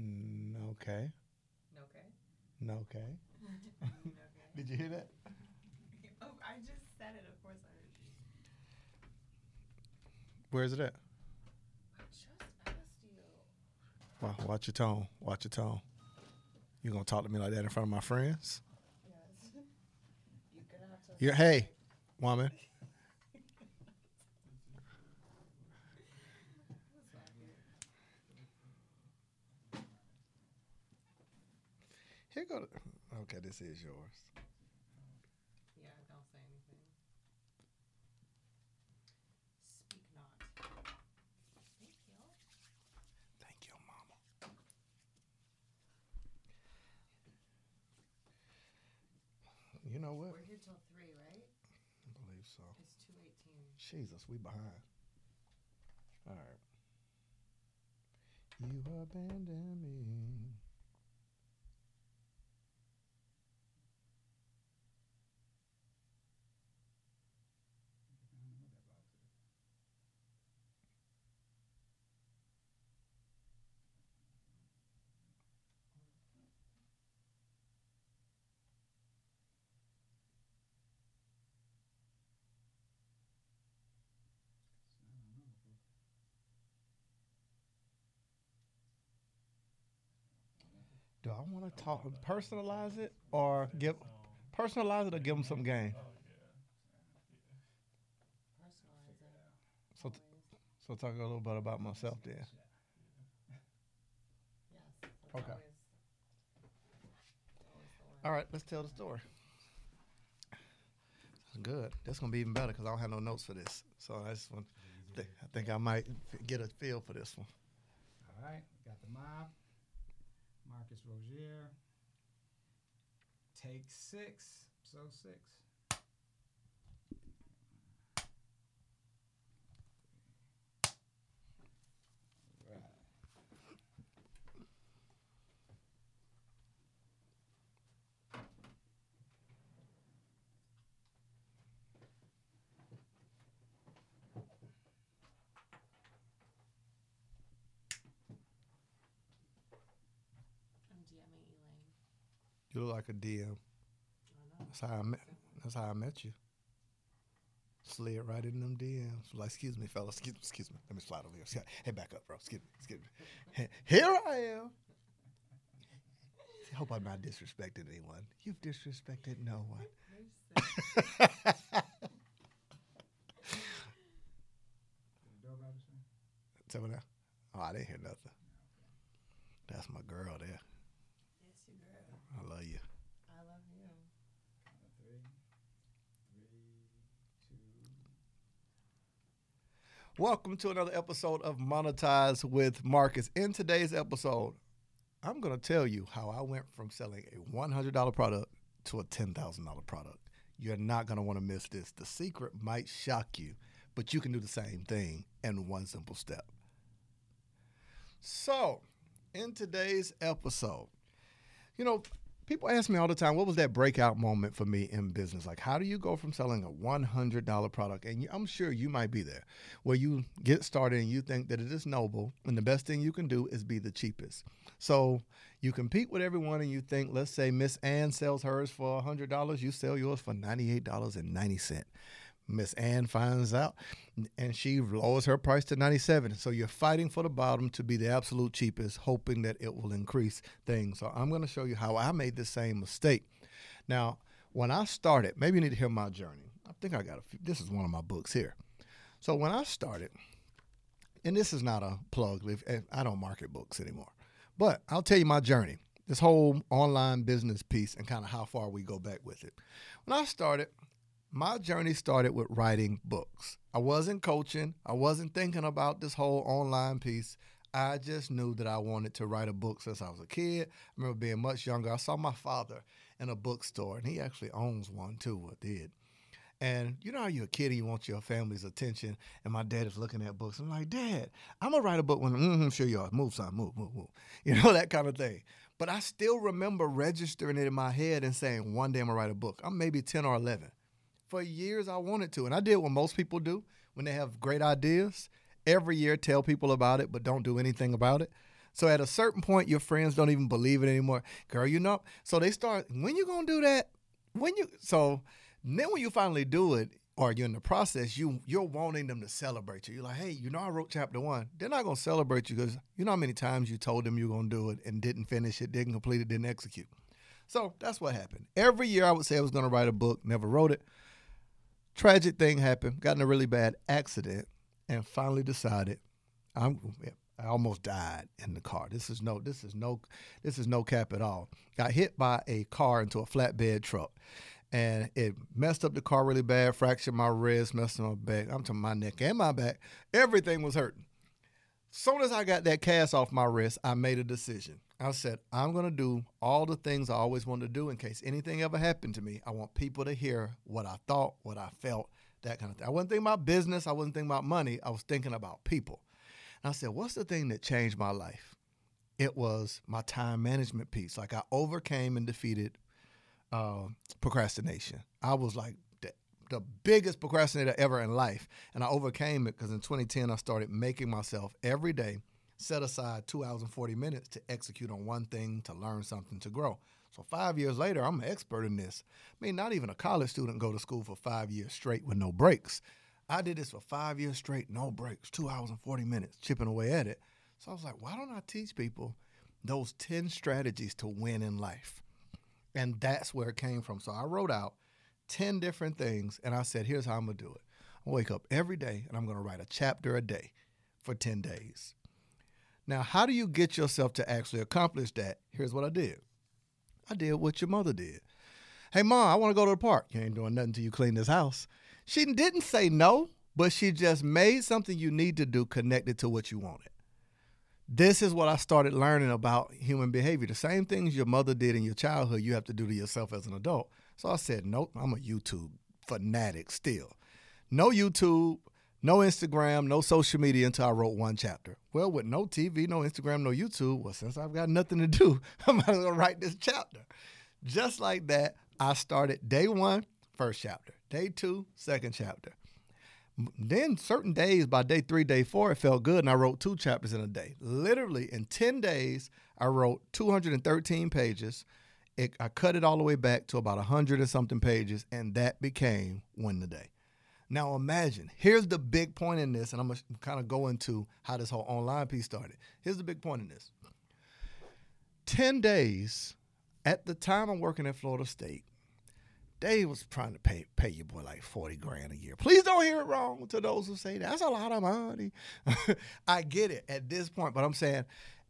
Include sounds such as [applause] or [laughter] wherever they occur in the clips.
Mm, okay. Okay. No, okay. [laughs] okay. Did you hear that? [laughs] Oh, I just said it. Of course I heard you. Where is it at? I just asked you. Wa- Watch your tone. Watch your tone. You gonna talk to me like that in front of my friends? Yes. [laughs] You're gonna have to. You hey, woman. Here go. The, okay, this is yours. Yeah, don't say anything. Speak not. Thank you. Thank you, mama. You know what? We're here till three, right? I believe so. It's two eighteen. Jesus, we behind. All right. You abandoned me. Do I want to talk personalize it or give personalize it or give them some game? So, Always. so talk a little bit about myself then. Okay. All right, let's tell the story. Good. That's gonna be even better because I don't have no notes for this. So I just want, I think I might get a feel for this one. All right, got the mob. Marcus Rogier. Take six. So six. Right. I'm DMing Elaine. You look like a DM. That's how I met. That's how I met you. Slid right in them DMs. Like, excuse me, fellas. Excuse me. Excuse me. Let me slide over here. Hey, back up, bro. Excuse me. Excuse me. Here I am. I hope I'm not disrespecting anyone. You've disrespected no one. [laughs] You're sick. Did the doorbell just ring? Tell me now. Oh, I didn't hear nothing. That's my girl there. yes, you girl. I love you. I love you. Count of three. Three, two. Welcome to another episode of Monetize with Marcus. In today's episode, I'm going to tell you how I went from selling a $100 product to a $10,000 product. You're not going to want to miss this. The secret might shock you, but you can do the same thing in one simple step. So, in today's episode, you know, people ask me all the time, what was that breakout moment for me in business? Like, how do you go from selling a $100 product? And I'm sure you might be there where you get started and you think that it is noble and the best thing you can do is be the cheapest. So you compete with everyone and you think, let's say Miss Ann sells hers for $100, you sell yours for $98.90. Miss Ann finds out and she lowers her price to 97. So you're fighting for the bottom to be the absolute cheapest, hoping that it will increase things. So I'm going to show you how I made the same mistake. Now, when I started, maybe you need to hear my journey. I think I got a few. This is one of my books here. So when I started, and this is not a plug, I don't market books anymore, but I'll tell you my journey, this whole online business piece, and kind of how far we go back with it. When I started, my journey started with writing books. I wasn't coaching, I wasn't thinking about this whole online piece. I just knew that I wanted to write a book since I was a kid. I remember being much younger. I saw my father in a bookstore, and he actually owns one too, or did. And you know how you're a kid and you want your family's attention, and my dad is looking at books. I'm like, Dad, I'm gonna write a book when mm-hmm, sure you are. Move, son, move, move, move. [laughs] You know, that kind of thing. But I still remember registering it in my head and saying, one day I'm gonna write a book. I'm maybe 10 or 11. For years I wanted to, and I did what most people do when they have great ideas. Every year tell people about it, but don't do anything about it. So at a certain point, your friends don't even believe it anymore. Girl, you know. So they start, when you gonna do that? When you so then when you finally do it, or you're in the process, you you're wanting them to celebrate you. You're like, hey, you know, I wrote chapter one. They're not gonna celebrate you because you know how many times you told them you're gonna do it and didn't finish it, didn't complete it, didn't execute. So that's what happened. Every year I would say I was gonna write a book, never wrote it. Tragic thing happened, got in a really bad accident, and finally decided I'm I almost died in the car. This is no this is no this is no cap at all. Got hit by a car into a flatbed truck and it messed up the car really bad, fractured my wrist, messed up my back. I'm talking my neck and my back. Everything was hurting. Soon as I got that cast off my wrist, I made a decision. I said, I'm going to do all the things I always wanted to do in case anything ever happened to me. I want people to hear what I thought, what I felt, that kind of thing. I wasn't thinking about business. I wasn't thinking about money. I was thinking about people. And I said, What's the thing that changed my life? It was my time management piece. Like I overcame and defeated uh, procrastination. I was like the, the biggest procrastinator ever in life, and I overcame it because in 2010 I started making myself every day set aside two hours and 40 minutes to execute on one thing, to learn something, to grow. So five years later, I'm an expert in this. I mean, not even a college student go to school for five years straight with no breaks. I did this for five years straight, no breaks, two hours and 40 minutes, chipping away at it. So I was like, why don't I teach people those 10 strategies to win in life? And that's where it came from. So I wrote out 10 different things and I said, here's how I'm going to do it. I wake up every day and I'm going to write a chapter a day for 10 days. Now, how do you get yourself to actually accomplish that? Here's what I did I did what your mother did. Hey, mom, I want to go to the park. You ain't doing nothing till you clean this house. She didn't say no, but she just made something you need to do connected to what you wanted this is what I started learning about human behavior. The same things your mother did in your childhood, you have to do to yourself as an adult. So I said, nope, I'm a YouTube fanatic still. No YouTube, no Instagram, no social media until I wrote one chapter. Well, with no TV, no Instagram, no YouTube, well, since I've got nothing to do, [laughs] I'm going to write this chapter. Just like that, I started day one, first chapter. Day two, second chapter. Then certain days, by day three, day four, it felt good, and I wrote two chapters in a day. Literally in ten days, I wrote 213 pages. It, I cut it all the way back to about 100 and something pages, and that became Win the Day. Now imagine, here's the big point in this, and I'm gonna kind of go into how this whole online piece started. Here's the big point in this 10 days at the time I'm working at Florida State, they was trying to pay pay your boy like 40 grand a year. Please don't hear it wrong to those who say that's a lot of money. [laughs] I get it at this point, but I'm saying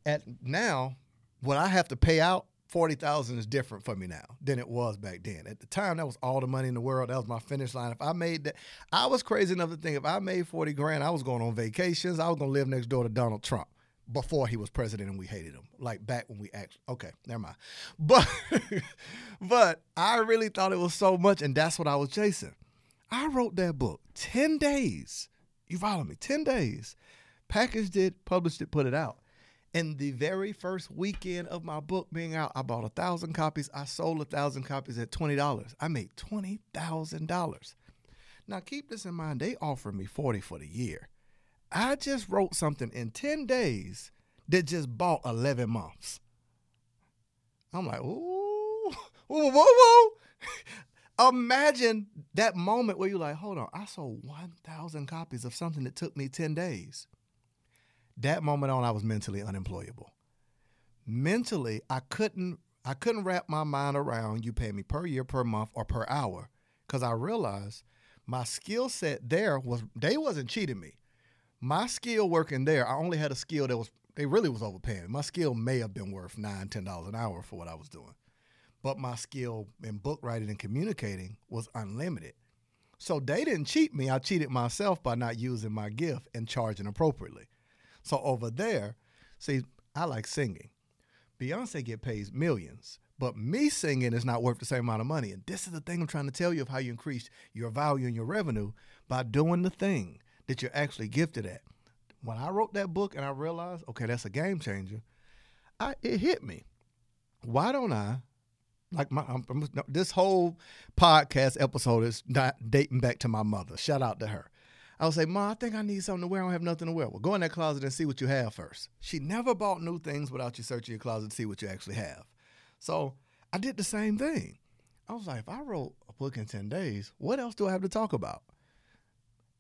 at now, what I have to pay out, 40,000 is different for me now than it was back then. At the time, that was all the money in the world. That was my finish line. If I made that, I was crazy enough to think if I made 40 grand, I was going on vacations. I was going to live next door to Donald Trump before he was president and we hated him. Like back when we actually okay, never mind. [laughs] But but I really thought it was so much, and that's what I was chasing. I wrote that book 10 days. You follow me? 10 days. Packaged it, published it, put it out. And the very first weekend of my book being out, I bought a thousand copies. I sold a thousand copies at $20. I made $20,000. Now keep this in mind, they offered me 40 for the year. I just wrote something in 10 days that just bought 11 months. I'm like, ooh, [laughs] whoa, whoa, whoa. [laughs] Imagine that moment where you're like, hold on, I sold 1,000 copies of something that took me 10 days. That moment on, I was mentally unemployable. Mentally, I couldn't I couldn't wrap my mind around you pay me per year, per month, or per hour, because I realized my skill set there was they wasn't cheating me my skill working there, I only had a skill that was they really was overpaying. My skill may have been worth nine, ten dollars an hour for what I was doing. But my skill in book writing and communicating was unlimited. So they didn't cheat me. I cheated myself by not using my gift and charging appropriately. So over there, see, I like singing. Beyonce get paid millions, but me singing is not worth the same amount of money. And this is the thing I'm trying to tell you of how you increase your value and your revenue by doing the thing that you're actually gifted at. When I wrote that book and I realized, okay, that's a game changer, I, it hit me. Why don't I, like my, I'm, this whole podcast episode is dating back to my mother. Shout out to her. I would say, Ma, I think I need something to wear. I don't have nothing to wear. Well, go in that closet and see what you have first. She never bought new things without you searching your closet to see what you actually have. So I did the same thing. I was like, if I wrote a book in 10 days, what else do I have to talk about?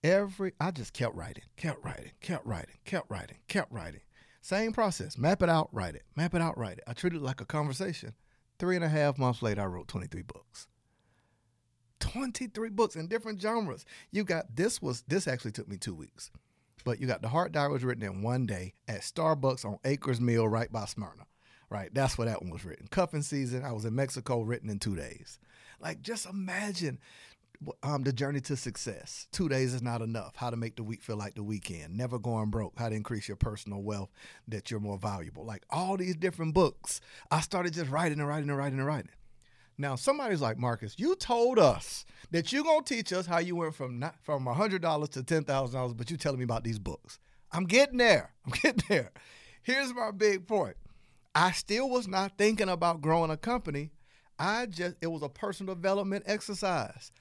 Every, I just kept writing, kept writing, kept writing, kept writing, kept writing. Same process. Map it out, write it. Map it out, write it. I treated it like a conversation. Three and a half months later, I wrote 23 books. 23 books in different genres. You got this was this actually took me two weeks. But you got the Heart Diary was written in one day at Starbucks on Akers Mill right by Smyrna. Right, that's where that one was written. Cuffing season, I was in Mexico, written in two days. Like, just imagine um, the journey to success. Two days is not enough. How to make the week feel like the weekend. Never going broke. How to increase your personal wealth that you're more valuable. Like all these different books. I started just writing and writing and writing and writing. Now somebody's like Marcus, you told us that you're gonna teach us how you went from not, from hundred dollars to ten thousand dollars, but you're telling me about these books. I'm getting there. [laughs] I'm getting there. Here's my big point. I still was not thinking about growing a company. I just it was a personal development exercise.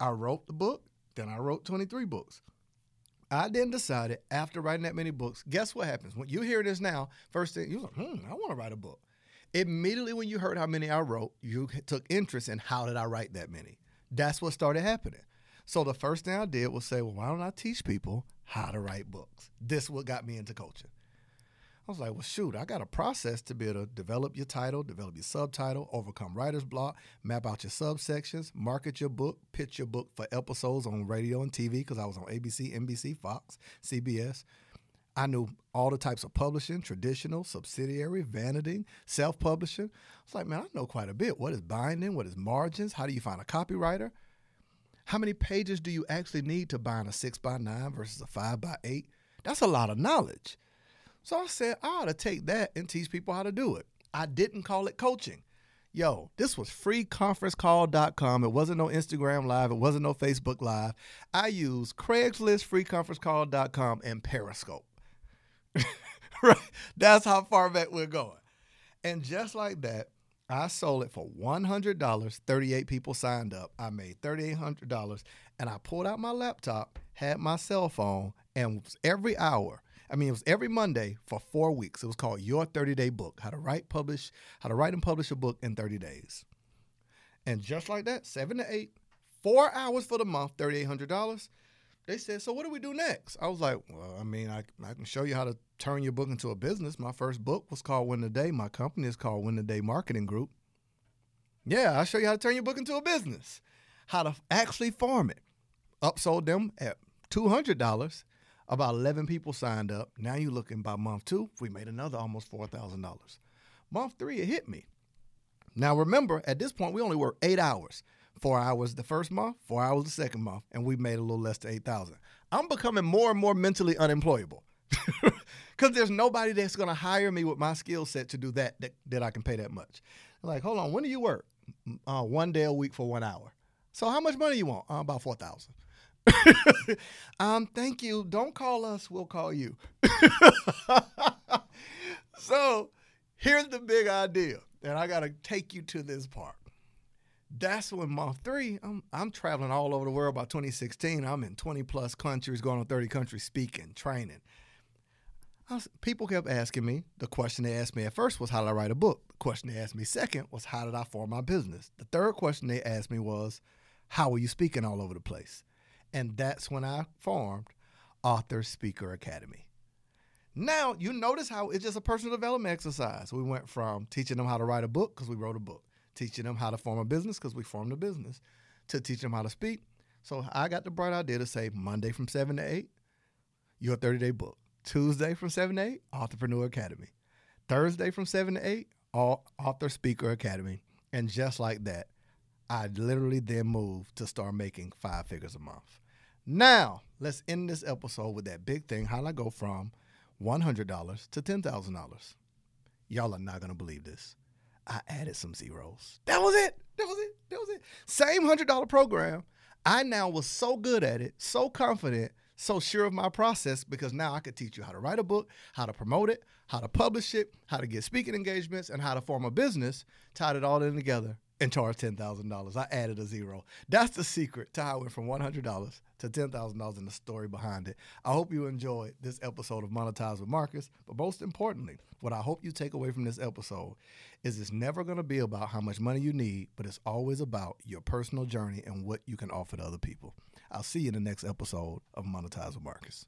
I wrote the book, then I wrote 23 books. I then decided after writing that many books, guess what happens? When you hear this now, first thing you're like, hmm, I want to write a book. Immediately when you heard how many I wrote, you took interest in how did I write that many. That's what started happening. So the first thing I did was say, well, why don't I teach people how to write books? This what got me into coaching. I was like, well, shoot, I got a process to be able to develop your title, develop your subtitle, overcome writer's block, map out your subsections, market your book, pitch your book for episodes on radio and TV because I was on ABC, NBC, Fox, CBS. I knew all the types of publishing, traditional, subsidiary, vanity, self publishing. I was like, man, I know quite a bit. What is binding? What is margins? How do you find a copywriter? How many pages do you actually need to bind a six by nine versus a five by eight? That's a lot of knowledge. So I said, I ought to take that and teach people how to do it. I didn't call it coaching. Yo, this was freeconferencecall.com. It wasn't no Instagram live. It wasn't no Facebook live. I used Craigslist, freeconferencecall.com, and Periscope. [laughs] right? That's how far back we're going. And just like that, I sold it for $100. 38 people signed up. I made $3,800. And I pulled out my laptop, had my cell phone, and every hour, I mean, it was every Monday for four weeks. It was called Your 30 Day Book How to Write, Publish, How to Write and Publish a Book in 30 Days. And just like that, seven to eight, four hours for the month, $3,800. They said, So what do we do next? I was like, Well, I mean, I, I can show you how to turn your book into a business. My first book was called Win the Day. My company is called Win the Day Marketing Group. Yeah, I'll show you how to turn your book into a business, how to actually farm it. Upsold them at $200 about 11 people signed up. Now you're looking by month two, we made another almost $4,000. Month three, it hit me. Now remember, at this point, we only work eight hours. Four hours the first month, four hours the second month, and we made a little less than 8,000. I'm becoming more and more mentally unemployable [laughs] because there's nobody that's going to hire me with my skill set to do that, that, that I can pay that much. Like, hold on, when do you work? Uh, one day a week for one hour. So how much money you want? Uh, about 4,000. [laughs] um, thank you. Don't call us, we'll call you. [laughs] so here's the big idea, and I got to take you to this part. That's when month three, I'm, I'm traveling all over the world by 2016. I'm in 20 plus countries, going on 30 countries, speaking, training. Was, people kept asking me. The question they asked me at first was, How did I write a book? The question they asked me second was, How did I form my business? The third question they asked me was, How are you speaking all over the place? And that's when I formed Author Speaker Academy. Now, you notice how it's just a personal development exercise. We went from teaching them how to write a book because we wrote a book, teaching them how to form a business because we formed a business, to teach them how to speak. So I got the bright idea to say Monday from 7 to 8, your 30 day book. Tuesday from 7 to 8, Entrepreneur Academy. Thursday from 7 to 8, Author Speaker Academy. And just like that, I literally then moved to start making five figures a month. Now, let's end this episode with that big thing how did I go from $100 to $10,000. Y'all are not going to believe this. I added some zeros. That was it. That was it. That was it. Same $100 program. I now was so good at it, so confident, so sure of my process because now I could teach you how to write a book, how to promote it, how to publish it, how to get speaking engagements, and how to form a business. Tied it all in together and charge ten thousand dollars. I added a zero. That's the secret to how I went from one hundred dollars to ten thousand dollars and the story behind it. I hope you enjoyed this episode of Monetize with Marcus. But most importantly, what I hope you take away from this episode is it's never going to be about how much money you need, but it's always about your personal journey and what you can offer to other people. I'll see you in the next episode of Monetize with Marcus.